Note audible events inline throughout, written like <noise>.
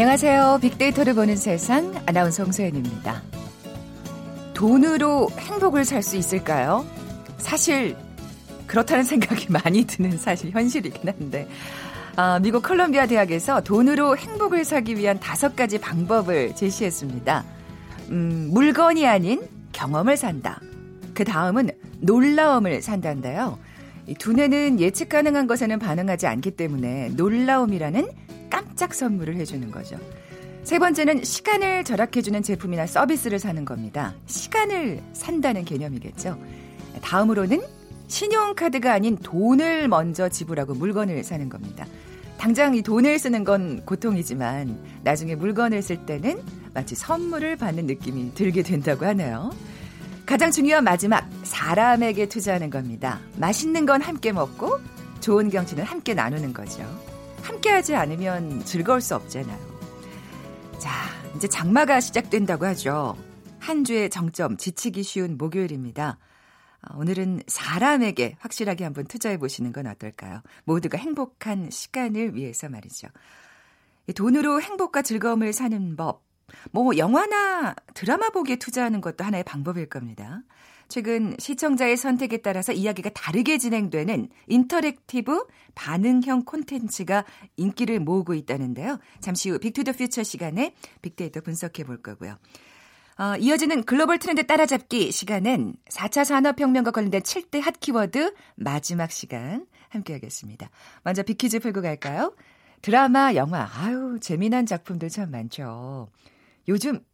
안녕하세요. 빅데이터를 보는 세상 아나운서 홍소연입니다. 돈으로 행복을 살 수 있을까요? 사실 그렇다는 생각이 <laughs> 많이 드는 사실 현실이긴 한데 아, 미국 컬럼비아 대학에서 돈으로 행복을 사기 위한 다섯 가지 방법을 제시했습니다. 음, 물건이 아닌 경험을 산다. 그 다음은 놀라움을 산다인데요. 이 두뇌는 예측 가능한 것에는 반응하지 않기 때문에 놀라움이라는 깜짝 선물을 해주는 거죠. 세 번째는 시간을 절약해주는 제품이나 서비스를 사는 겁니다. 시간을 산다는 개념이겠죠. 다음으로는 신용카드가 아닌 돈을 먼저 지불하고 물건을 사는 겁니다. 당장 이 돈을 쓰는 건 고통이지만 나중에 물건을 쓸 때는 마치 선물을 받는 느낌이 들게 된다고 하네요. 가장 중요한 마지막, 사람에게 투자하는 겁니다. 맛있는 건 함께 먹고 좋은 경치는 함께 나누는 거죠. 함께 하지 않으면 즐거울 수 없잖아요. 자, 이제 장마가 시작된다고 하죠. 한 주의 정점 지치기 쉬운 목요일입니다. 아, 오늘은 사람에게 확실하게 한번 투자해 보시는 건 어떨까요? 모두가 행복한 시간을 위해서 말이죠. 돈으로 행복과 즐거움을 사는 법. 뭐 영화나 드라마 보기에 투자하는 것도 하나의 방법일 겁니다. 최근 시청자의 선택에 따라서 이야기가 다르게 진행되는 interactive 반응형 콘텐츠가 인기를 모으고 있다는데요. 잠시 후 Big to the Future 시간에 빅데이터 분석해 볼 거고요. 어, 이어지는 글로벌 트렌드 따라잡기 시간은 4차 산업혁명과 관련된 7대 핫 키워드 마지막 시간 함께하겠습니다. 먼저 빅퀴즈 풀고 갈까요? 드라마, 영화, 아유, 재미난 작품들 참 많죠. 요즘 그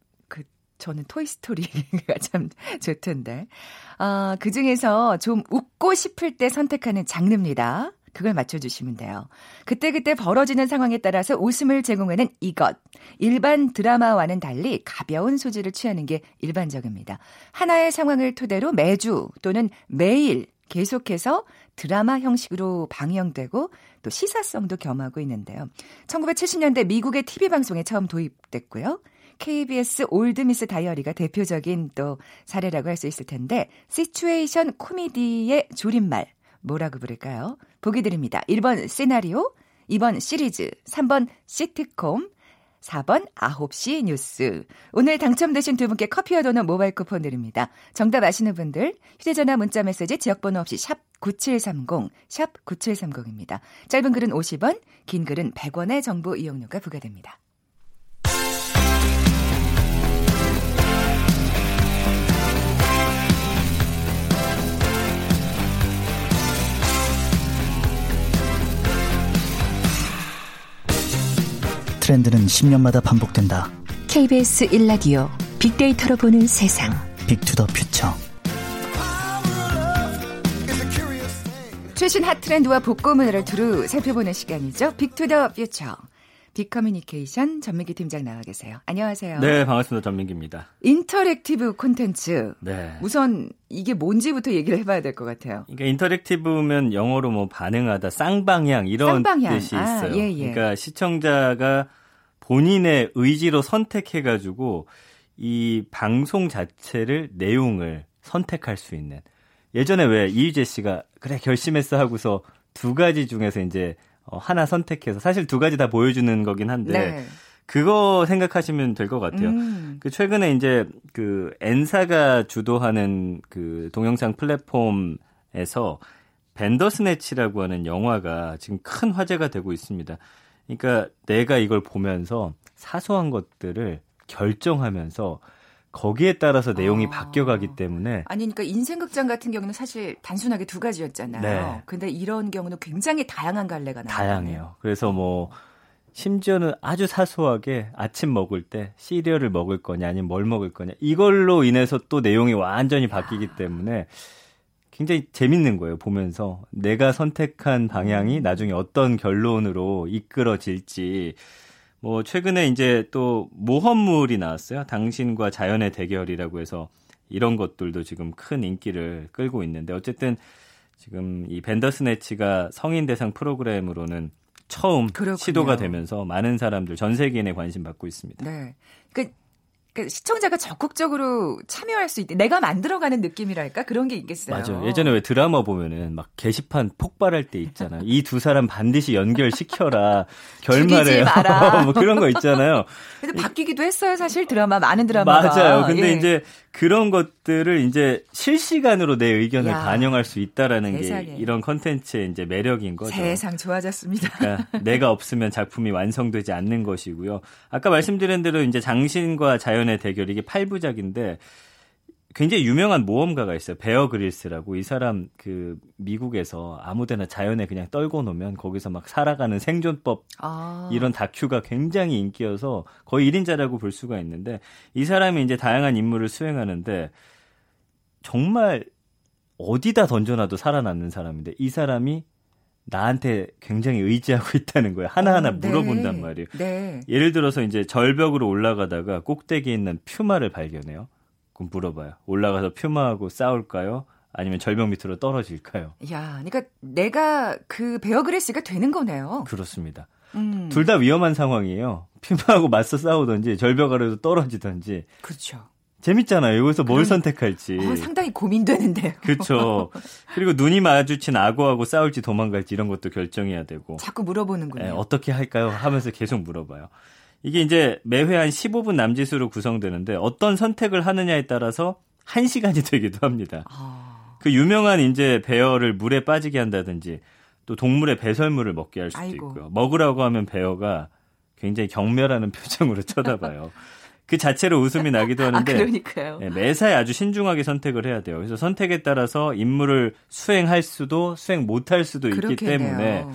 저는 토이스토리가 <laughs> 참 좋던데. 아, 그 중에서 좀 웃고 싶을 때 선택하는 장르입니다. 그걸 맞춰주시면 돼요. 그때그때 벌어지는 상황에 따라서 웃음을 제공하는 이것. 일반 드라마와는 달리 가벼운 소재를 취하는 게 일반적입니다. 하나의 상황을 토대로 매주 또는 매일 계속해서 드라마 형식으로 방영되고 또 시사성도 겸하고 있는데요. 1970년대 미국의 TV방송에 처음 도입됐고요. KBS 올드미스 다이어리가 대표적인 또 사례라고 할 수 있을 텐데 시츄에이션 코미디의 줄임말 뭐라고 부를까요? 보기 드립니다. 1번 시나리오, 2번 시리즈, 3번 시트콤, 4번 9시 뉴스. 오늘 당첨되신 두 분께 커피와 도넛 모바일 쿠폰 드립니다. 정답 아시는 분들 휴대전화 문자 메시지 지역번호 없이 샵 9730, 샵 9730입니다. 짧은 글은 50원, 긴 글은 100원의 정보 이용료가 부과됩니다. 트렌드는 10년마다 반복된다. KBS 1라디오 빅데이터로 보는 세상. 빅투더 퓨처. 최신 핫 트렌드와 복고문화를 두루 살펴보는 시간이죠. 빅투더 퓨처. 빅커뮤니케이션 전민기 팀장 나와 계세요. 안녕하세요. 네, 반갑습니다. 전민기입니다. interactive 콘텐츠. 네. 우선 이게 뭔지부터 얘기를 해봐야 될 것 같아요. 그러니까 interactive면 영어로 뭐 반응하다, 쌍방향 이런 쌍방향. 뜻이 아, 있어요. 예, 예. 그러니까 시청자가 본인의 의지로 선택해가지고 이 방송 자체를 내용을 선택할 수 있는. 예전에 왜 이휘재 씨가 그래 결심했어 하고서 두 가지 중에서 이제 어, 하나 선택해서 사실 두 가지 다 보여주는 거긴 한데 네. 그거 생각하시면 될 것 같아요. 음. 그 최근에 이제 그 엔사가 주도하는 그 동영상 플랫폼에서 벤더스네치라고 하는 영화가 지금 큰 화제가 되고 있습니다. 그러니까 내가 이걸 보면서 사소한 것들을 결정하면서 거기에 따라서 내용이 아. 바뀌어가기 때문에 아니, 그러니까 인생 극장 같은 경우는 사실 단순하게 두 가지였잖아요. 네. 근데 이런 경우는 굉장히 다양한 갈래가 나와요. 다양해요. 그래서 뭐 심지어는 아주 사소하게 아침 먹을 때 시리얼을 먹을 거냐 아니면 뭘 먹을 거냐 이걸로 인해서 또 내용이 완전히 바뀌기 때문에 굉장히 재밌는 거예요 보면서 내가 선택한 방향이 나중에 어떤 결론으로 이끌어질지 뭐 최근에 이제 또 모험물이 나왔어요 당신과 자연의 대결이라고 해서 이런 것들도 지금 큰 인기를 끌고 있는데 어쨌든 지금 이 벤더스네치가 성인 대상 프로그램으로는 처음 그렇군요. 시도가 되면서 많은 사람들 전 세계인의 관심 받고 있습니다. 네. 그 그러니까 시청자가 적극적으로 참여할 수 있대. 내가 만들어가는 느낌이랄까 그런 게 있겠어요. 맞아요. 예전에 왜 드라마 보면은 막 게시판 폭발할 때 있잖아. 이 두 사람 반드시 연결시켜라. <laughs> 결말에 <laughs> 뭐 그런 거 있잖아요. 근데 바뀌기도 했어요. 사실 드라마 많은 드라마가. 맞아요. 근데 예. 이제 그런 것들을 이제 실시간으로 내 의견을 야, 반영할 수 있다라는 세상에. 게 이런 컨텐츠의 이제 매력인 거죠. 세상 좋아졌습니다. 그러니까 내가 없으면 작품이 완성되지 않는 것이고요. 아까 말씀드린 대로 이제 장신과 자연 의 대결 이게 8부작인데 굉장히 유명한 모험가가 있어요. 베어 그릴스라고 이 사람 그 미국에서 아무데나 자연에 그냥 떨고 놓으면 거기서 막 살아가는 생존법 아. 이런 다큐가 굉장히 인기여서 거의 1인자라고 볼 수가 있는데 이 사람이 이제 다양한 임무를 수행하는데 정말 어디다 던져놔도 살아남는 사람인데 이 사람이 나한테 굉장히 의지하고 <laughs> 있다는 거예요. 하나하나 어, 네. 물어본단 말이에요. 네. 예를 들어서 이제 절벽으로 올라가다가 꼭대기에 있는 퓨마를 발견해요. 그럼 물어봐요. 올라가서 퓨마하고 싸울까요? 아니면 절벽 밑으로 떨어질까요? 야, 그러니까 내가 그 베어 그릴스가 되는 거네요. 그렇습니다. 음. 둘다 위험한 상황이에요. <laughs> 퓨마하고 맞서 싸우든지 절벽 아래로 떨어지든지. 그렇죠. 재밌잖아요. 여기서 뭘 그럼, 선택할지. 어, 상당히 고민되는데요. 그렇죠. <laughs> 그리고 눈이 마주친 악어하고 싸울지 도망갈지 이런 것도 결정해야 되고. 자꾸 물어보는군요. 네, 어떻게 할까요? 하면서 계속 물어봐요. 이게 이제 매회 한 15분 남짓으로 구성되는데 어떤 선택을 하느냐에 따라서 1시간이 <laughs> 되기도 합니다. 아... 그 유명한 이제 베어를 물에 빠지게 한다든지 또 동물의 배설물을 먹게 할 수도 아이고. 있고요. 먹으라고 하면 베어가 굉장히 경멸하는 <laughs> 표정으로 쳐다봐요. 그 자체로 웃음이 나기도 <laughs> 아, 하는데 아, 그러니까요. 네, 매사에 아주 신중하게 선택을 해야 돼요. 그래서 선택에 따라서 임무를 수행할 수도 수행 못할 수도 있기 그렇겠네요. 때문에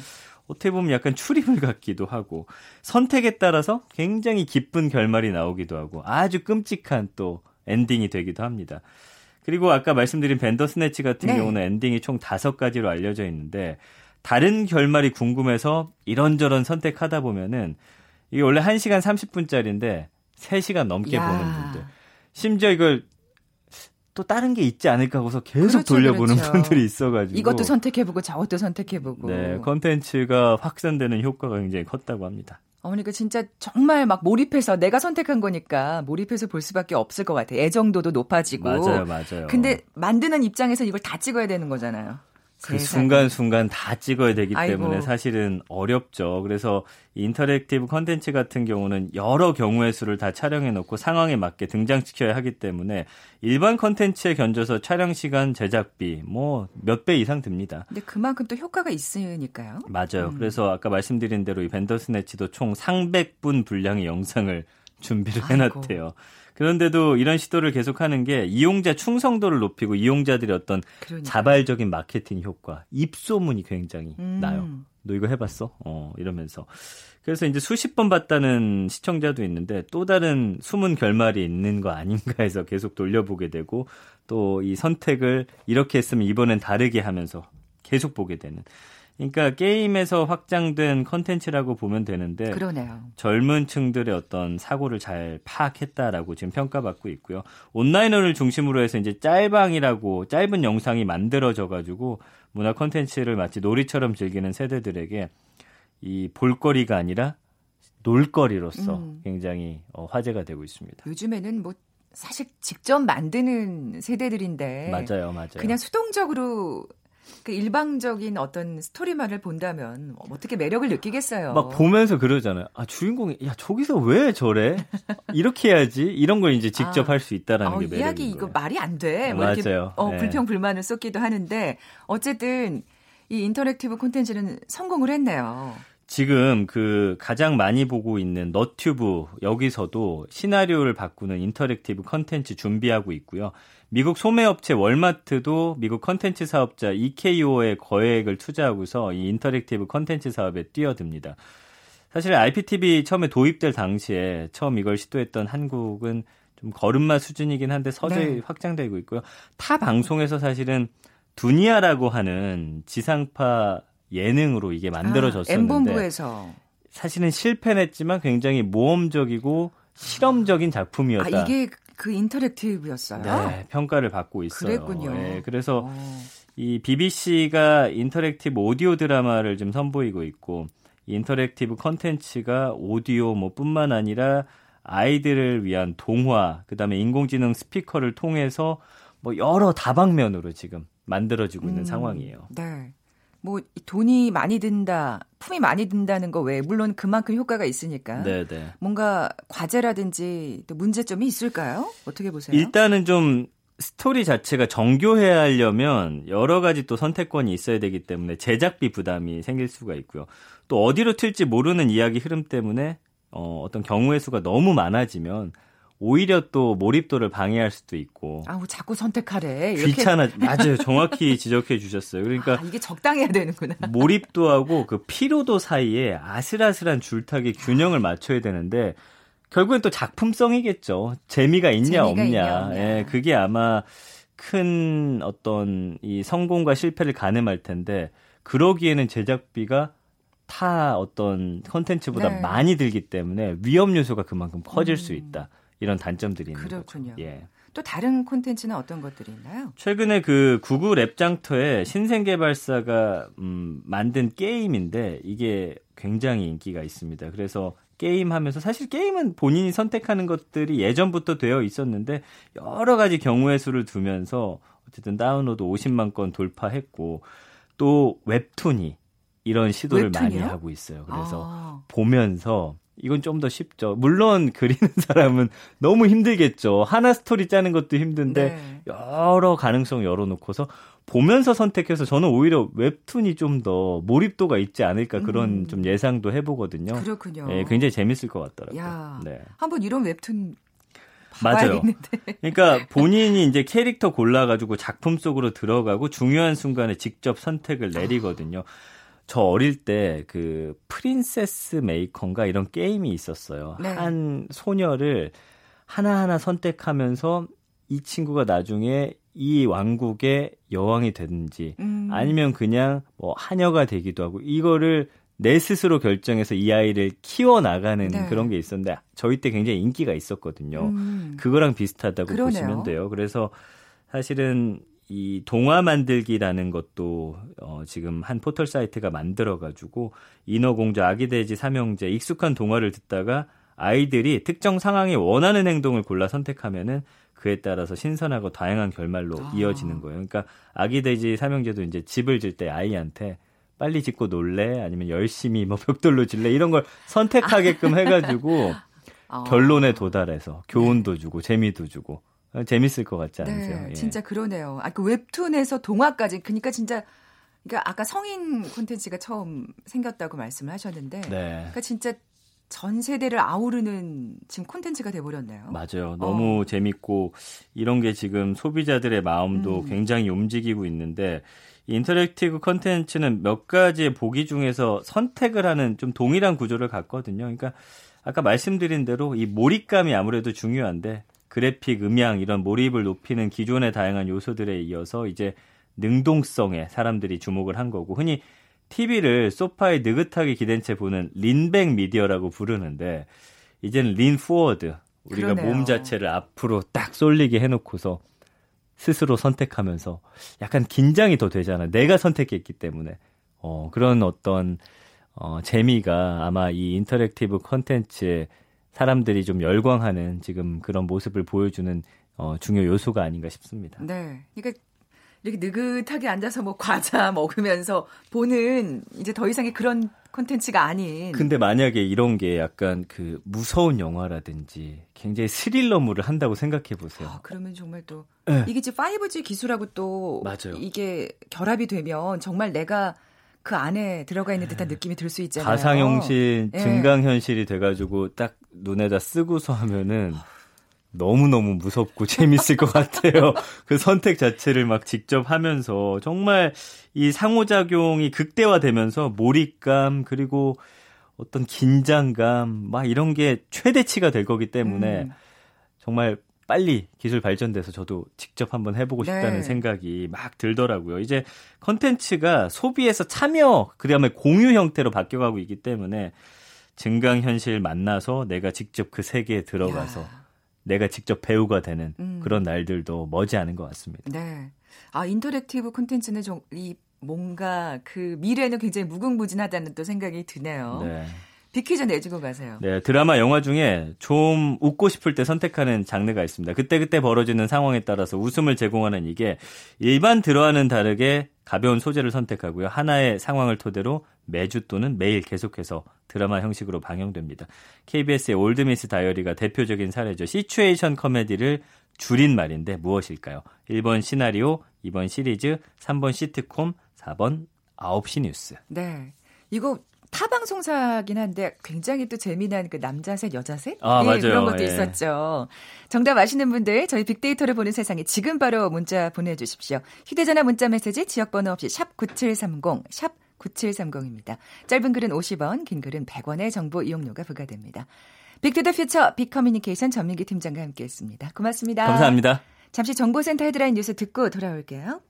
어떻게 보면 약간 추리물 같기도 하고 선택에 따라서 굉장히 기쁜 결말이 나오기도 하고 아주 끔찍한 또 엔딩이 되기도 합니다. 그리고 아까 말씀드린 밴더스내치 같은 네. 경우는 엔딩이 총 다섯 가지로 알려져 있는데 다른 결말이 궁금해서 이런저런 선택하다 보면은 이게 원래 1시간 30분짜리인데 3시간 넘게 야. 보는 분들. 심지어 이걸 또 다른 게 있지 않을까 하고서 계속 그렇죠, 돌려보는 그렇죠. 분들이 있어가지고 이것도 선택해보고 저것도 선택해보고 네 컨텐츠가 확산되는 효과가 굉장히 컸다고 합니다. 어머 그러니까 진짜 정말 막 몰입해서 내가 선택한 거니까 몰입해서 볼 수밖에 없을 것 같아요. 애정도도 높아지고 맞아요, 맞아요. 근데 만드는 입장에서 이걸 다 찍어야 되는 거잖아요. 그 순간순간 다 찍어야 되기 때문에 아이고. 사실은 어렵죠. 그래서 interactive 컨텐츠 같은 경우는 여러 경우의 수를 다 촬영해 놓고 상황에 맞게 등장시켜야 하기 때문에 일반 컨텐츠에 견줘서 촬영 시간, 제작비 뭐 몇 배 이상 듭니다. 근데 그만큼 또 효과가 있으니까요. 맞아요. 음. 그래서 아까 말씀드린 대로 이 밴더스내치도 총 300분 분량의 영상을 준비를 해놨대요. 아이고. 그런데도 이런 시도를 계속하는 게 이용자 충성도를 높이고 이용자들의 어떤 그러니까. 자발적인 마케팅 효과, 입소문이 굉장히 음. 나요. 너 이거 해봤어? 어 이러면서 그래서 이제 수십 번 봤다는 시청자도 있는데 또 다른 숨은 결말이 있는 거 아닌가 해서 계속 돌려보게 되고 또 이 선택을 이렇게 했으면 이번엔 다르게 하면서 계속 보게 되는 그러니까 게임에서 확장된 컨텐츠라고 보면 되는데 그러네요. 젊은 층들의 어떤 사고를 잘 파악했다라고 지금 평가받고 있고요. 온라인을 중심으로 해서 이제 짤방이라고 짧은 영상이 만들어져 가지고 문화 컨텐츠를 마치 놀이처럼 즐기는 세대들에게 이 볼거리가 아니라 놀거리로서 음. 굉장히 어, 화제가 되고 있습니다. 요즘에는 뭐 사실 직접 만드는 세대들인데 맞아요, 맞아요. 그냥 수동적으로 그 일방적인 어떤 스토리만을 본다면 어떻게 매력을 느끼겠어요. 막 보면서 그러잖아요. 아 주인공이 야 저기서 왜 저래? 이렇게 해야지. 이런 걸 이제 직접 아, 할수 있다라는 어, 게 매력인 이야기 거예요. 이거 말이 안 돼. 뭐 이렇게 맞아요. 어, 네. 불평 불만을 쏟기도 하는데 어쨌든 이 interactive 콘텐츠는 성공을 했네요. 지금 그 가장 많이 보고 있는 너튜브 여기서도 시나리오를 바꾸는 interactive 컨텐츠 준비하고 있고요. 미국 소매업체 월마트도 미국 컨텐츠 사업자 EKO에 거액을 투자하고서 이 interactive 컨텐츠 사업에 뛰어듭니다. 사실 IPTV 처음에 도입될 당시에 처음 이걸 시도했던 한국은 좀 걸음마 수준이긴 한데 서서히 네. 확장되고 있고요. 타 방송에서 사실은 두니아라고 하는 지상파 예능으로 이게 만들어졌었는데 아, 사실은 실패 했지만 굉장히 모험적이고 실험적인 작품이었다. 아, 이게 그 interactive였어요. 네, 평가를 받고 있어요. 그랬군요. 네, 그래서 오. 어. 이 BBC가 interactive 오디오 드라마를 좀 선보이고 있고 interactive 컨텐츠가 오디오 뭐 뿐만 아니라 아이들을 위한 동화, 그다음에 인공지능 스피커를 통해서 뭐 여러 다방면으로 지금 만들어지고 있는 음, 상황이에요. 네. 뭐 돈이 많이 든다, 품이 많이 든다는 거 외에 물론 그만큼 효과가 있으니까 네, 네. 뭔가 과제라든지 또 문제점이 있을까요? 어떻게 보세요? 일단은 좀 스토리 자체가 정교해야 하려면 여러 가지 또 선택권이 있어야 되기 때문에 제작비 부담이 생길 수가 있고요. 또 어디로 튈지 모르는 이야기 흐름 때문에 어, 어떤 경우의 수가 너무 많아지면 오히려 또 몰입도를 방해할 수도 있고 아우 자꾸 선택하래. 이렇게 귀찮아 <laughs> 맞아요 정확히 지적해 주셨어요 그러니까 아, 이게 적당해야 되는구나. <laughs> 몰입도하고 그 피로도 사이에 아슬아슬한 줄타기 균형을 맞춰야 되는데 결국엔 또 작품성이겠죠 재미가 있냐 재미가 없냐 있냐, 없냐. 예 그게 아마 큰 어떤 이 성공과 실패를 가늠할 텐데 그러기에는 제작비가 타 어떤 컨텐츠보다 네. 많이 들기 때문에 위험 요소가 그만큼 커질 수 있다 이런 단점들이 있는 음. 그렇군요. 거죠. 예. 또 다른 콘텐츠는 어떤 것들이 있나요? 최근에 그 구글 앱 장터에 신생 개발사가 음, 만든 게임인데 이게 굉장히 인기가 있습니다. 그래서 게임 하면서 사실 게임은 본인이 선택하는 것들이 예전부터 되어 있었는데 여러 가지 경우의 수를 두면서 어쨌든 다운로드 50만 건 돌파했고 또 웹툰이 이런 시도를 많이 웹툰이요? 하고 있어요. 그래서 아, 보면서 이건 좀 더 쉽죠. 물론 그리는 <laughs> 사람은 너무 힘들겠죠. 하나 스토리 짜는 것도 힘든데 네. 여러 가능성 열어놓고서 보면서 선택해서 저는 오히려 웹툰이 좀 더 몰입도가 있지 않을까 그런 음. 좀 예상도 해보거든요. 그렇군요. 예, 굉장히 재밌을 것 같더라고요. 야. 네. 한번 이런 웹툰 맞아요. <laughs> 그러니까 본인이 이제 캐릭터 골라가지고 작품 속으로 들어가고 중요한 순간에 직접 선택을 내리거든요. 저 어릴 때 그 프린세스 메이커인가 이런 게임이 있었어요. 네. 한 소녀를 하나하나 선택하면서 이 친구가 나중에 이 왕국의 여왕이 되든지 음. 아니면 그냥 뭐 하녀가 되기도 하고 이거를 내 스스로 결정해서 이 아이를 키워 나가는 네. 그런 게 있었는데 저희 때 굉장히 인기가 있었거든요. 음. 그거랑 비슷하다고 그러네요. 보시면 돼요. 그래서 사실은 이 동화 만들기라는 것도 어 지금 한 포털 사이트가 만들어 가지고 인어공주 아기 돼지 삼형제 익숙한 동화를 듣다가 아이들이 특정 상황에 원하는 행동을 골라 선택하면은 그에 따라서 신선하고 다양한 결말로 아. 이어지는 거예요. 그러니까 아기 돼지 삼형제도 이제 집을 질 때 아이한테 빨리 짓고 놀래 아니면 열심히 뭐 벽돌로 질래 이런 걸 선택하게끔 해가지고 <laughs> 아. 결론에 도달해서 교훈도 주고 재미도 주고 어, 재밌을 것 같지 않으세요? 네, 예. 진짜 그러네요. 아, 그 웹툰에서 동화까지, 그러니까 진짜, 그러니까 아까 성인 콘텐츠가 처음 생겼다고 말씀을 하셨는데, 네. 그러니까 진짜 전 세대를 아우르는 지금 콘텐츠가 돼버렸네요. 맞아요. 너무 재밌고 이런 게 지금 소비자들의 마음도 음. 굉장히 움직이고 있는데 이 interactive 컨텐츠는 몇 가지의 보기 중에서 선택을 하는 좀 동일한 구조를 갖거든요. 그러니까 아까 말씀드린 대로 이 몰입감이 아무래도 중요한데 그래픽, 음향 이런 몰입을 높이는 기존의 다양한 요소들에 이어서 이제 능동성에 사람들이 주목을 한 거고 흔히 TV를 소파에 느긋하게 기댄 채 보는 lean back 미디어라고 부르는데 이제는 lean forward 우리가 그러네요. 몸 자체를 앞으로 딱 쏠리게 해놓고서 스스로 선택하면서 약간 긴장이 더 되잖아. 내가 선택했기 때문에 어, 그런 어떤 어, 재미가 아마 이 interactive 컨텐츠에 사람들이 좀 열광하는 지금 그런 모습을 보여주는 어, 중요 요소가 아닌가 싶습니다. 네. 그러니까 이렇게 느긋하게 앉아서 뭐 과자 <laughs> 먹으면서 보는 이제 더 이상의 그런 콘텐츠가 아닌. 근데 만약에 이런 게 약간 그 무서운 영화라든지 굉장히 스릴러물을 한다고 생각해 보세요. 아, 그러면 정말 또 네. 이게 이제 5G 기술하고 또 맞아요. 이게 결합이 되면 정말 내가 그 안에 들어가 있는 듯한 느낌이 들 수 있잖아요. 가상현실, 예. 증강현실이 돼가지고 딱 눈에다 쓰고서 하면은 너무너무 무섭고 재밌을 것 같아요. <laughs> 그 선택 자체를 막 직접 하면서 정말 이 상호작용이 극대화되면서 몰입감, 그리고 어떤 긴장감, 막 이런 게 최대치가 될 거기 때문에 음. 정말 빨리 기술 발전돼서 저도 직접 한번 해보고 싶다는 네. 생각이 막 들더라고요. 이제 컨텐츠가 소비에서 참여, 그다음에 공유 형태로 바뀌어가고 있기 때문에 증강현실 만나서 내가 직접 그 세계에 들어가서 야. 내가 직접 배우가 되는 음. 그런 날들도 머지않은 것 같습니다. 네. 아, interactive 콘텐츠는 좀, 이, 뭔가 그 미래는 굉장히 무궁무진하다는 또 생각이 드네요. 네. 빅퀴즈 내주고 가세요. 네, 드라마 영화 중에 좀 웃고 싶을 때 선택하는 장르가 있습니다. 그때그때 벌어지는 상황에 따라서 웃음을 제공하는 이게 일반 드라마는 다르게 가벼운 소재를 선택하고요. 하나의 상황을 토대로 매주 또는 매일 계속해서 드라마 형식으로 방영됩니다. KBS의 올드미스 다이어리가 대표적인 사례죠. 시츄에이션 코미디를 줄인 말인데 무엇일까요? 1번 시나리오, 2번 시리즈, 3번 시트콤, 4번 9시 뉴스. 네. 이거 타 방송사긴 한데 굉장히 또 재미난 그 남자셋 여자셋 아, 예. 그런 것도 예. 있었죠. 정답 아시는 분들 저희 빅데이터로 보는 세상에 지금 바로 문자 보내주십시오. 휴대전화 문자 메시지 지역번호 없이 샵 9730, 샵 9730입니다. 짧은 글은 50원, 긴 글은 100원의 정보 이용료가 부과됩니다. Big to the Future 빅커뮤니케이션 전민기 팀장과 함께했습니다. 고맙습니다. 감사합니다. 잠시 정보센터 헤드라인 뉴스 듣고 돌아올게요.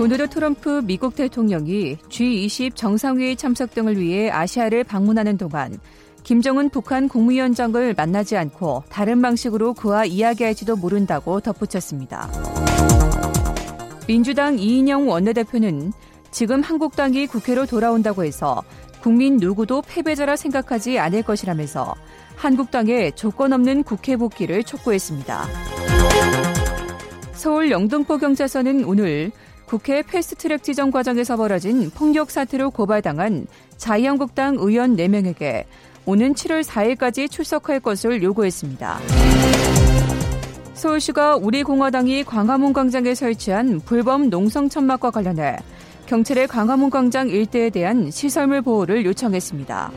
도널드 트럼프 미국 대통령이 G20 정상회의 참석 등을 위해 아시아를 방문하는 동안 김정은 북한 국무위원장을 만나지 않고 다른 방식으로 그와 이야기할지도 모른다고 덧붙였습니다. 민주당 이인영 원내대표는 지금 한국당이 국회로 돌아온다고 해서 국민 누구도 패배자라 생각하지 않을 것이라면서 한국당의 조건 없는 국회 복귀를 촉구했습니다. 서울 영등포 경찰서는 오늘 국회 패스트트랙 지정 과정에서 벌어진 폭력 사태로 고발당한 자유한국당 의원 4명에게 오는 7월 4일까지 출석할 것을 요구했습니다. 서울시가 우리공화당이 광화문 광장에 설치한 불법 농성 천막과 관련해 경찰의 광화문 광장 일대에 대한 시설물 보호를 요청했습니다.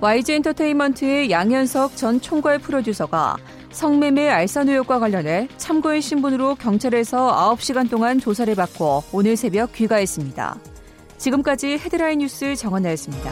YG 엔터테인먼트의 양현석 전 총괄 프로듀서가 성매매 알선 의혹과 관련해 참고인 신분으로 경찰에서 9시간 동안 조사를 받고 오늘 새벽 귀가했습니다. 지금까지 헤드라인 뉴스 정원나였습니다.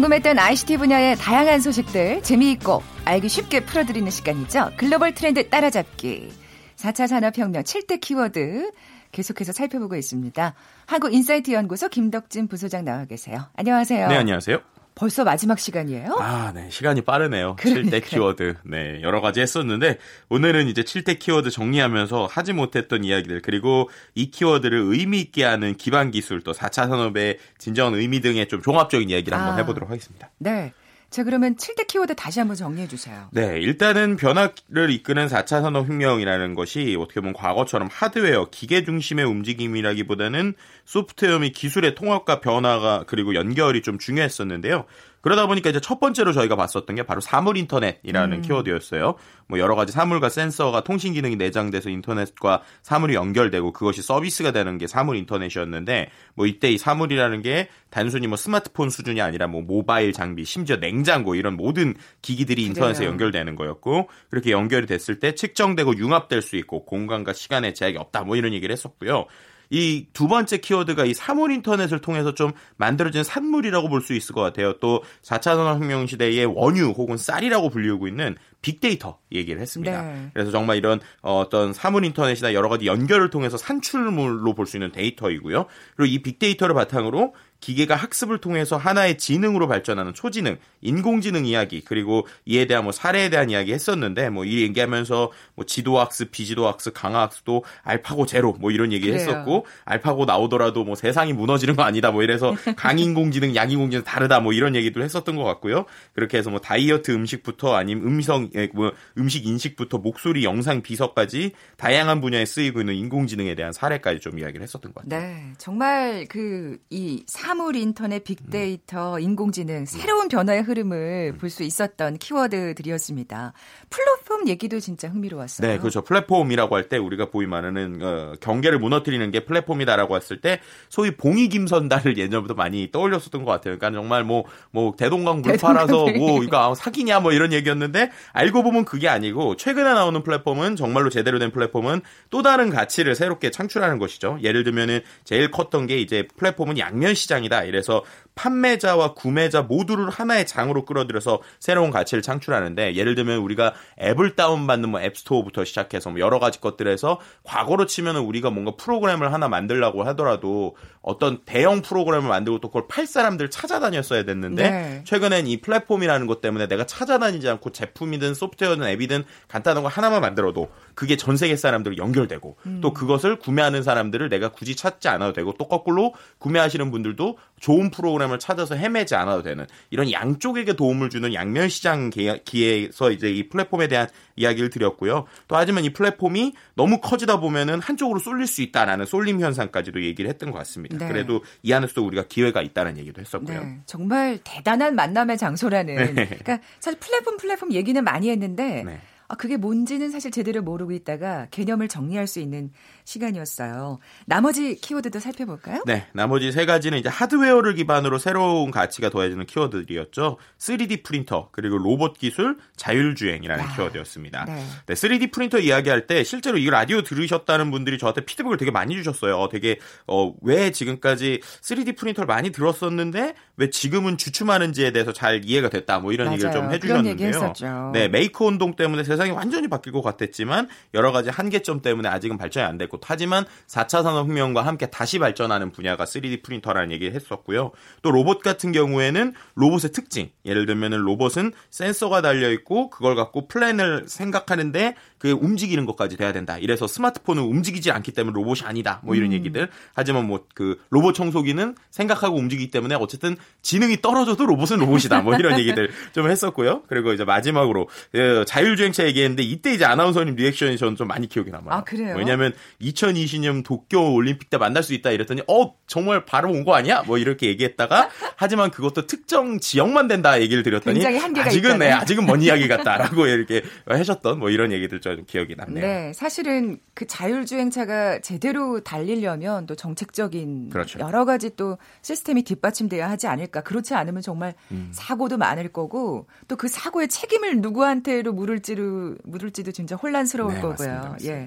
궁금했던 ICT 분야의 다양한 소식들 재미있고 알기 쉽게 풀어드리는 시간이죠. 글로벌 트렌드 따라잡기. 4차 산업혁명 7대 키워드 계속해서 살펴보고 있습니다. 한국인사이트 연구소 김덕진 부소장 나와 계세요. 안녕하세요. 네, 안녕하세요. 벌써 마지막 시간이에요? 아, 네. 시간이 빠르네요. 그러니까요. 7대 키워드. 네. 여러 가지 했었는데, 오늘은 이제 7대 키워드 정리하면서 하지 못했던 이야기들, 그리고 이 키워드를 의미 있게 하는 기반 기술, 또 4차 산업의 진정한 의미 등의 좀 종합적인 이야기를 한번 아. 해보도록 하겠습니다. 네. 자, 그러면 7대 키워드 다시 한번 정리해 주세요. 네, 일단은 변화를 이끄는 4차 산업혁명이라는 것이 어떻게 보면 과거처럼 하드웨어, 기계 중심의 움직임이라기보다는 소프트웨어 및 기술의 통합과 변화가 그리고 연결이 좀 중요했었는데요. 그러다 보니까 이제 첫 번째로 저희가 봤었던 게 바로 사물 인터넷이라는 음. 키워드였어요. 뭐 여러 가지 사물과 센서가 통신 기능이 내장돼서 인터넷과 사물이 연결되고 그것이 서비스가 되는 게 사물 인터넷이었는데 뭐 이때 이 사물이라는 게 단순히 뭐 스마트폰 수준이 아니라 뭐 모바일 장비, 심지어 냉장고 이런 모든 기기들이 인터넷에 그래요. 연결되는 거였고 그렇게 연결이 됐을 때 측정되고 융합될 수 있고 공간과 시간의 제약이 없다 뭐 이런 얘기를 했었고요. 이 두 번째 키워드가 이 사물 인터넷을 통해서 좀 만들어진 산물이라고 볼 수 있을 것 같아요. 또 4차 산업혁명 시대의 원유 혹은 쌀이라고 불리우고 있는 빅데이터 얘기를 했습니다. 네. 그래서 정말 이런 어, 어떤 사물 인터넷이나 여러 가지 연결을 통해서 산출물로 볼 수 있는 데이터이고요. 그리고 이 빅데이터를 바탕으로 기계가 학습을 통해서 하나의 지능으로 발전하는 초지능, 인공지능 이야기, 그리고 이에 대한 뭐 사례에 대한 이야기 했었는데, 뭐 이 얘기하면서 뭐 지도학습, 비지도학습, 강화학습도 알파고 제로, 뭐 이런 얘기 그래요. 했었고, 알파고 나오더라도 뭐 세상이 무너지는 거 아니다, 뭐 이래서 <laughs> 강인공지능, 양인공지능 다르다, 뭐 이런 얘기도 했었던 것 같고요. 그렇게 해서 뭐 다이어트 음식부터 아니면 음성, 예, 뭐 음식 인식부터 목소리, 영상, 비서까지 다양한 분야에 쓰이고 있는 인공지능에 대한 사례까지 좀 이야기를 했었던 것 같아요. 네, 정말 그 이 사물 인터넷 음. 빅데이터 인공지능 새로운 변화의 흐름을 볼 수 있었던 키워드들이었습니다. 플랫폼 얘기도 진짜 흥미로웠어요. 네, 그렇죠. 플랫폼이라고 할 때 우리가 보이 말하는 어, 경계를 무너뜨리는 게 플랫폼이다라고 했을 때 소위 봉이 김선달을 예전부터 많이 떠올렸었던 것 같아요. 그러니까 정말 뭐뭐 대동강 물 팔아서 뭐 이거 사기냐 뭐 이런 얘기였는데 알고 보면 그게 아니고 최근에 나오는 플랫폼은 정말로 제대로 된 플랫폼은 또 다른 가치를 새롭게 창출하는 것이죠. 예를 들면은 제일 컸던 게 이제 플랫폼은 양면 시장 시장이다. 이래서 판매자와 구매자 모두를 하나의 장으로 끌어들여서 새로운 가치를 창출하는데 예를 들면 우리가 앱을 다운받는 뭐 앱스토어부터 시작해서 뭐 여러 가지 것들에서 과거로 치면은 우리가 뭔가 프로그램을 하나 만들라고 하더라도 어떤 대형 프로그램을 만들고 또 그걸 팔 사람들 찾아다녔어야 됐는데 네. 최근엔 이 플랫폼이라는 것 때문에 내가 찾아다니지 않고 제품이든 소프트웨어든 앱이든 간단한 거 하나만 만들어도 그게 전 세계 사람들 연결되고 음. 또 그것을 구매하는 사람들을 내가 굳이 찾지 않아도 되고 또 거꾸로 구매하시는 분들도 좋은 프로그램 을 찾아서 헤매지 않아도 되는 이런 양쪽에게 도움을 주는 양면 시장 기회에서 이제 이 플랫폼에 대한 이야기를 드렸고요. 또 하지만 이 플랫폼이 너무 커지다 보면은 한쪽으로 쏠릴 수 있다라는 쏠림 현상까지도 얘기를 했던 것 같습니다. 네. 그래도 이 안에서도 우리가 기회가 있다는 얘기도 했었고요. 네. 정말 대단한 만남의 장소라는. 네. 그러니까 사실 플랫폼 플랫폼 얘기는 많이 했는데 네. 아, 그게 뭔지는 사실 제대로 모르고 있다가 개념을 정리할 수 있는 시간이었어요. 나머지 키워드도 살펴볼까요? 네, 나머지 세 가지는 이제 하드웨어를 기반으로 새로운 가치가 더해지는 키워드들이었죠. 3D 프린터, 그리고 로봇 기술, 자율주행이라는 와, 키워드였습니다. 네. 네, 3D 프린터 이야기할 때 실제로 이 라디오 들으셨다는 분들이 저한테 피드백을 되게 많이 주셨어요. 어, 되게 어, 왜 지금까지 3D 프린터를 많이 들었었는데 왜 지금은 주춤하는지에 대해서 잘 이해가 됐다. 뭐 이런 맞아요. 얘기를 좀 해주셨는데요. 네, 메이커 운동 때문에 세상 이 완전히 바뀔 것 같았지만 여러 가지 한계점 때문에 아직은 발전이 안 됐고 하지만 4차 산업혁명과 함께 다시 발전하는 분야가 3D 프린터라는 얘기를 했었고요. 또 로봇 같은 경우에는 로봇의 특징 예를 들면 로봇은 센서가 달려 있고 그걸 갖고 플랜을 생각하는데 그 움직이는 것까지 돼야 된다. 이래서 스마트폰은 움직이지 않기 때문에 로봇이 아니다. 뭐 이런 음. 얘기들. 하지만 뭐 그 로봇 청소기는 생각하고 움직이기 때문에 어쨌든 지능이 떨어져도 로봇은 로봇이다. 뭐 이런 얘기들 좀 했었고요. 그리고 이제 마지막으로 그 자율주행차 얘기했는데 이때 이제 아나운서님 리액션이 저는 좀 많이 기억이 남아요. 아, 그래요? 왜냐면 2020년 도쿄 올림픽 때 만날 수 있다 이랬더니 어 정말 바로 온 거 아니야? 뭐 이렇게 얘기했다가 <laughs> 하지만 그것도 특정 지역만 된다 얘기를 드렸더니 아직은 네, 아직은 먼 이야기 <laughs> 같다라고 이렇게 하셨던 뭐 이런 얘기들 좀 기억이 남네요. 네, 사실은 그 자율주행차가 제대로 달리려면 또 정책적인 그렇죠. 여러 가지 또 시스템이 뒷받침돼야 하지 않을까. 그렇지 않으면 정말 음. 사고도 많을 거고 또 그 사고의 책임을 누구한테로 물을지도 물을지도 진짜 혼란스러울 네, 거고요. 맞습니다, 맞습니다. 예.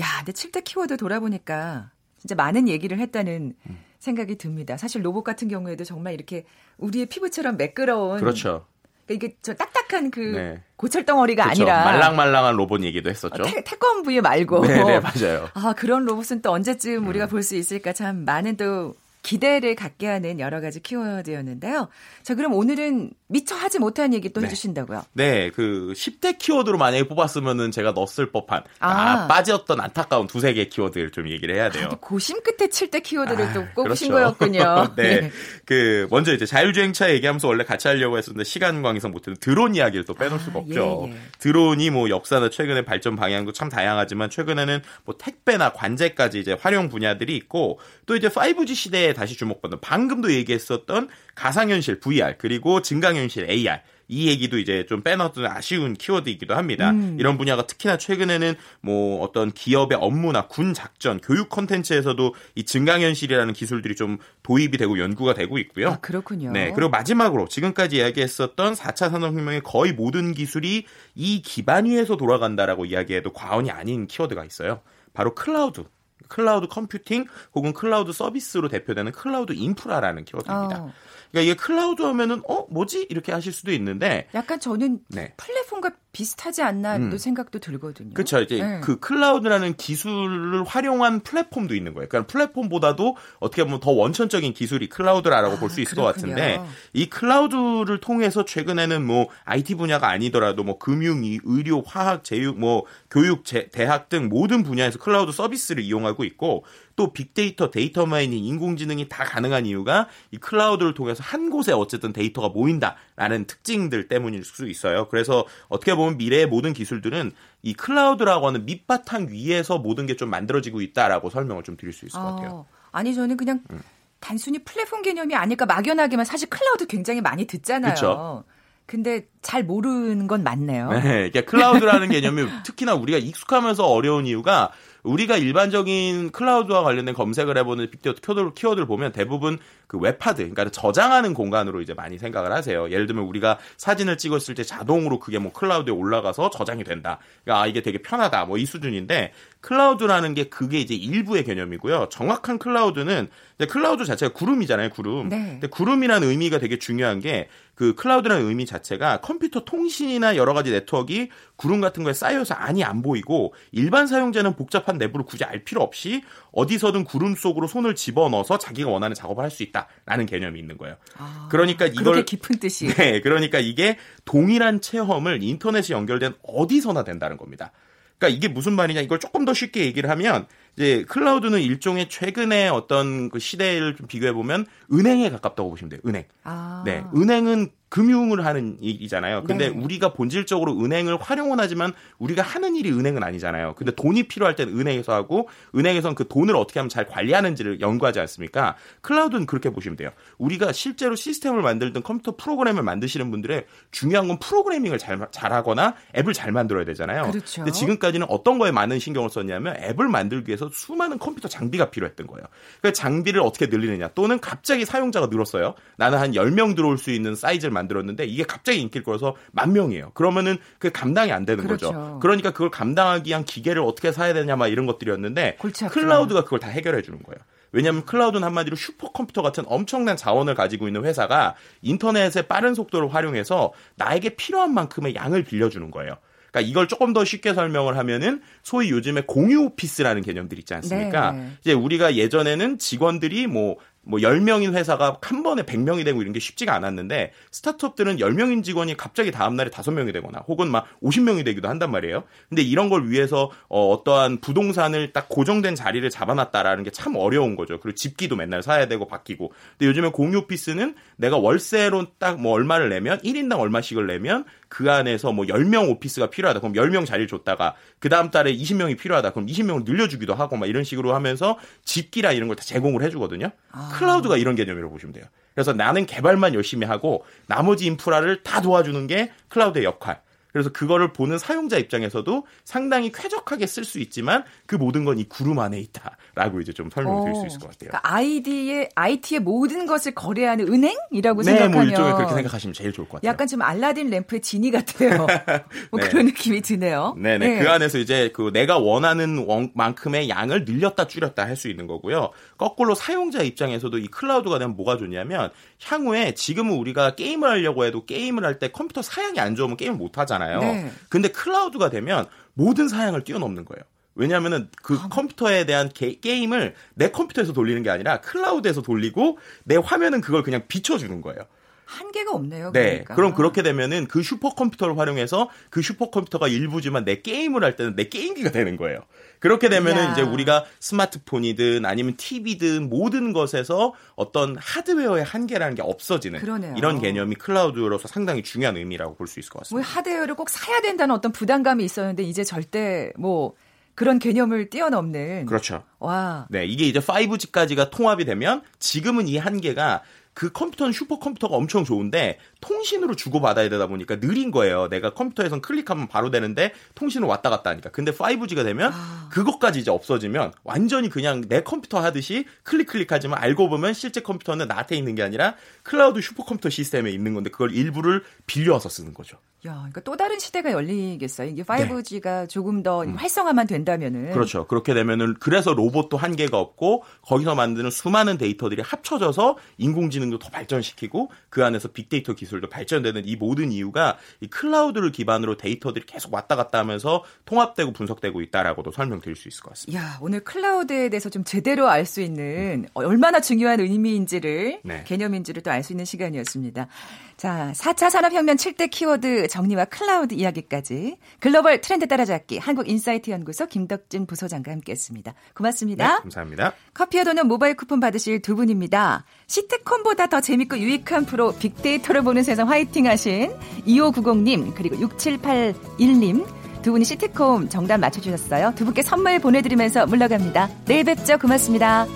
야, 근데 7대 키워드 돌아보니까 진짜 많은 얘기를 했다는 음. 생각이 듭니다. 사실 로봇 같은 경우에도 정말 이렇게 우리의 피부처럼 매끄러운 그렇죠. 그러니까 이게 저 딱딱한 그 네. 고철 덩어리가 그렇죠. 아니라 말랑말랑한 로봇 얘기도 했었죠. 태, 태권 부위 말고. 네, 네, 맞아요. 아, 그런 로봇은 또 언제쯤 우리가 음. 볼수 있을까 참 많은 또 기대를 갖게 하는 여러 가지 키워드였는데요. 자, 그럼 오늘은 미처 하지 못한 얘기 또 네. 해주신다고요? 네, 그 10대 키워드로 만약에 뽑았으면은 제가 넣었을 법한 아. 아 빠졌던 안타까운 두세 개 키워드를 좀 얘기를 해야 돼요. 아, 고심 끝에 7대 키워드를 아, 또 꼽으신 그렇죠. 거였군요. <laughs> 네. 네. 그 먼저 이제 자율주행차 얘기하면서 원래 같이 하려고 했었는데 시간 관계상 못해서 드론 이야기를 또 빼놓을 수가 아, 없죠. 예, 예. 드론이 뭐 역사나 최근의 발전 방향도 참 다양하지만 최근에는 뭐 택배나 관제까지 이제 활용 분야들이 있고 또 이제 5G 시대에 다시 주목받는 방금도 얘기했었던 가상현실 VR 그리고 증강현 실 AR 이 얘기도 이제 좀 빼놨던 아쉬운 키워드이기도 합니다. 음. 이런 분야가 특히나 최근에는 뭐 어떤 기업의 업무나 군 작전, 교육 컨텐츠에서도 이 증강현실이라는 기술들이 좀 도입이 되고 연구가 되고 있고요. 아, 그렇군요. 네. 그리고 마지막으로 지금까지 이야기했었던 4차 산업혁명의 거의 모든 기술이 이 기반 위에서 돌아간다라고 이야기해도 과언이 아닌 키워드가 있어요. 바로 클라우드. 클라우드 컴퓨팅 혹은 클라우드 서비스로 대표되는 클라우드 인프라라는 키워드입니다. 어. 그러니까 이게 클라우드 하면은 어 뭐지 이렇게 하실 수도 있는데 약간 저는 네. 플랫폼과 비슷하지 않나 음. 생각도 들거든요. 그렇죠. 이제 네. 그 클라우드라는 기술을 활용한 플랫폼도 있는 거예요. 그러니까 플랫폼보다도 어떻게 보면 더 원천적인 기술이 클라우드라고 아, 볼수 있을 그렇군요. 것 같은데 이 클라우드를 통해서 최근에는 뭐 IT 분야가 아니더라도 뭐 금융, 의료, 화학, 제약, 뭐 교육, 제, 대학 등 모든 분야에서 클라우드 서비스를 이용하고 있고 또 빅데이터, 데이터 마이닝, 인공지능이 다 가능한 이유가 이 클라우드를 통해서 한 곳에 어쨌든 데이터가 모인다라는 특징들 때문일 수 있어요. 그래서 어떻게 보면 미래의 모든 기술들은 이 클라우드라고 하는 밑바탕 위에서 모든 게 좀 만들어지고 있다라고 설명을 좀 드릴 수 있을 것 같아요. 어, 아니 저는 그냥 음. 단순히 플랫폼 개념이 아닐까 막연하게만 사실 클라우드 굉장히 많이 듣잖아요. 그쵸? 근데 잘 모르는 건 맞네요. 네, 그러니까 클라우드라는 <laughs> 개념이 특히나 우리가 익숙하면서 어려운 이유가 우리가 일반적인 클라우드와 관련된 검색을 해보는 빅데이터 키워드, 키워드를 보면 대부분 그 웹하드, 그러니까 저장하는 공간으로 이제 많이 생각을 하세요. 예를 들면 우리가 사진을 찍었을 때 자동으로 그게 뭐 클라우드에 올라가서 저장이 된다. 그러니까 아, 이게 되게 편하다. 뭐 이 수준인데 클라우드라는 게 그게 이제 일부의 개념이고요. 정확한 클라우드는 클라우드 자체가 구름이잖아요, 구름. 네. 근데 구름이라는 의미가 되게 중요한 게 그 클라우드라는 의미 자체가 컴퓨터 통신이나 여러 가지 네트워크가 구름 같은 거에 쌓여서 안이 안 보이고 일반 사용자는 복잡한 내부를 굳이 알 필요 없이 어디서든 구름 속으로 손을 집어넣어서 자기가 원하는 작업을 할 수 있다 라는 개념이 있는 거예요. 아, 그러니까 이걸 깊은 뜻이. 네, 그러니까 이게 동일한 체험을 인터넷이 연결된 어디서나 된다는 겁니다. 그러니까 이게 무슨 말이냐 이걸 조금 더 쉽게 얘기를 하면 이제 클라우드는 일종의 최근의 어떤 그 시대를 좀 비교해 보면 은행에 가깝다고 보시면 돼요. 은행. 아. 네, 은행은 금융을 하는 일이잖아요. 근데 네. 우리가 본질적으로 은행을 활용은 하지만 우리가 하는 일이 은행은 아니잖아요. 근데 돈이 필요할 때는 은행에서 하고 은행에서는 그 돈을 어떻게 하면 잘 관리하는지를 연구하지 않습니까? 클라우드는 그렇게 보시면 돼요. 우리가 실제로 시스템을 만들든 컴퓨터 프로그램을 만드시는 분들의 중요한 건 프로그래밍을 잘 잘하거나 앱을 잘 만들어야 되잖아요. 그렇죠. 근데 지금까지는 어떤 거에 많은 신경을 썼냐면 앱을 만들기 위해서 수많은 컴퓨터 장비가 필요했던 거예요. 그 장비를 어떻게 늘리느냐 또는 갑자기 사용자가 늘었어요. 나는 한 10명 들어올 수 있는 사이즈를 만들었는데 이게 갑자기 인기를 끌어서 만 명이에요. 그러면은 그 감당이 안 되는 그렇죠. 거죠. 그러니까 그걸 감당하기 위한 기계를 어떻게 사야 되냐 막 이런 것들이었는데 클라우드가 그걸 다 해결해 주는 거예요. 왜냐하면 클라우드는 한마디로 슈퍼컴퓨터 같은 엄청난 자원을 가지고 있는 회사가 인터넷의 빠른 속도를 활용해서 나에게 필요한 만큼의 양을 빌려주는 거예요. 그러니까 이걸 조금 더 쉽게 설명을 하면은 소위 요즘에 공유 오피스라는 개념들이 있지 않습니까? 네. 이제 우리가 예전에는 직원들이 뭐뭐 10명인 회사가 한 번에 100명이 되고 이런 게 쉽지가 않았는데 스타트업들은 10명인 직원이 갑자기 다음 날에 5명이 되거나 혹은 막 50명이 되기도 한단 말이에요. 근데 이런 걸 위해서 어, 어떠한 부동산을 딱 고정된 자리를 잡아놨다라는 게 참 어려운 거죠. 그리고 집기도 맨날 사야 되고 바뀌고. 근데 요즘에 공유 오피스는 내가 월세로 딱 뭐 얼마를 내면 1인당 얼마씩을 내면 그 안에서 뭐 10명 오피스가 필요하다. 그럼 10명 자리를 줬다가 그 다음 달에 20명이 필요하다. 그럼 20명을 늘려주기도 하고 막 이런 식으로 하면서 집기라 이런 걸 다 제공을 해주거든요. 아. 클라우드가 이런 개념이라고 보시면 돼요. 그래서 나는 개발만 열심히 하고 나머지 인프라를 다 도와주는 게 클라우드의 역할. 그래서 그거를 보는 사용자 입장에서도 상당히 쾌적하게 쓸 수 있지만 그 모든 건 이 구름 안에 있다라고 이제 좀 설명드릴 수 어, 있을 것 같아요. 그러니까 아이디의 IT의 모든 것을 거래하는 은행이라고 네, 뭐 생각하면 뭐 일종의 그렇게 생각하시면 제일 좋을 것 같아요. 약간 좀 알라딘 램프의 지니 같아요. <laughs> 뭐 네. 그런 느낌이 드네요. 네네. 네. 그 안에서 이제 그 내가 원하는 만큼의 양을 늘렸다 줄였다 할 수 있는 거고요. 거꾸로 사용자 입장에서도 이 클라우드가 되면 뭐가 좋냐면 향후에 지금은 우리가 게임을 하려고 해도 게임을 할 때 컴퓨터 사양이 안 좋으면 게임을 못 하잖아요. 네. 근데 클라우드가 되면 모든 사양을 뛰어넘는 거예요. 왜냐하면은 그 아. 컴퓨터에 대한 게, 임을 내 컴퓨터에서 돌리는 게 아니라 클라우드에서 돌리고 내 화면은 그걸 그냥 비춰주는 거예요. 한계가 없네요. 네. 그러니까. 그럼 그렇게 되면은 그 슈퍼컴퓨터를 활용해서 그 슈퍼컴퓨터가 일부지만 내 게임을 할 때는 내 게임기가 되는 거예요. 그렇게 되면은 야. 이제 우리가 스마트폰이든 아니면 TV든 모든 것에서 어떤 하드웨어의 한계라는 게 없어지는 그러네요. 이런 개념이 클라우드로서 상당히 중요한 의미라고 볼 수 있을 것 같습니다. 뭐 하드웨어를 꼭 사야 된다는 어떤 부담감이 있었는데 이제 절대 뭐 그런 개념을 뛰어넘는 그렇죠. 와. 네, 이게 이제 5G까지가 통합이 되면 지금은 이 한계가 그 컴퓨터는 슈퍼컴퓨터가 엄청 좋은데 통신으로 주고받아야 되다 보니까 느린 거예요. 내가 컴퓨터에선 클릭하면 바로 되는데 통신을 왔다 갔다 하니까. 근데 5G가 되면 아. 그것까지 이제 없어지면 완전히 그냥 내 컴퓨터 하듯이 클릭 클릭하지만 알고 보면 실제 컴퓨터는 나한테 있는 게 아니라 클라우드 슈퍼컴퓨터 시스템에 있는 건데 그걸 일부를 빌려와서 쓰는 거죠. 야, 그러니까 또 다른 시대가 열리겠어요. 이게 5G가 네. 조금 더 음. 활성화만 된다면은. 그렇죠. 그렇게 되면은 그래서 로봇도 한계가 없고 거기서 만드는 수많은 데이터들이 합쳐져서 인공지능도 더 발전시키고 그 안에서 빅데이터 기술 도 발전되는 이 모든 이유가 이 클라우드를 기반으로 데이터들이 계속 왔다 갔다 하면서 통합되고 분석되고 있다라고도 설명드릴 수 있을 것 같습니다. 야, 오늘 클라우드에 대해서 좀 제대로 알 수 있는 음. 얼마나 중요한 의미인지를 네. 개념인지를 또 알 수 있는 시간이었습니다. 자, 4차 산업혁명 7대 키워드 정리와 클라우드 이야기까지 글로벌 트렌드 따라잡기 한국인사이트 연구소 김덕진 부소장과 함께했습니다. 고맙습니다. 네, 감사합니다. 커피와 도넛 모바일 쿠폰 받으실 두 분입니다. 시트콤보다 더 재밌고 유익한 프로 빅데이터를 보는 세상 화이팅 하신 2590님 그리고 6781님 두 분이 시트콤 정답 맞춰주셨어요. 두 분께 선물 보내드리면서 물러갑니다. 내일 뵙죠. 고맙습니다.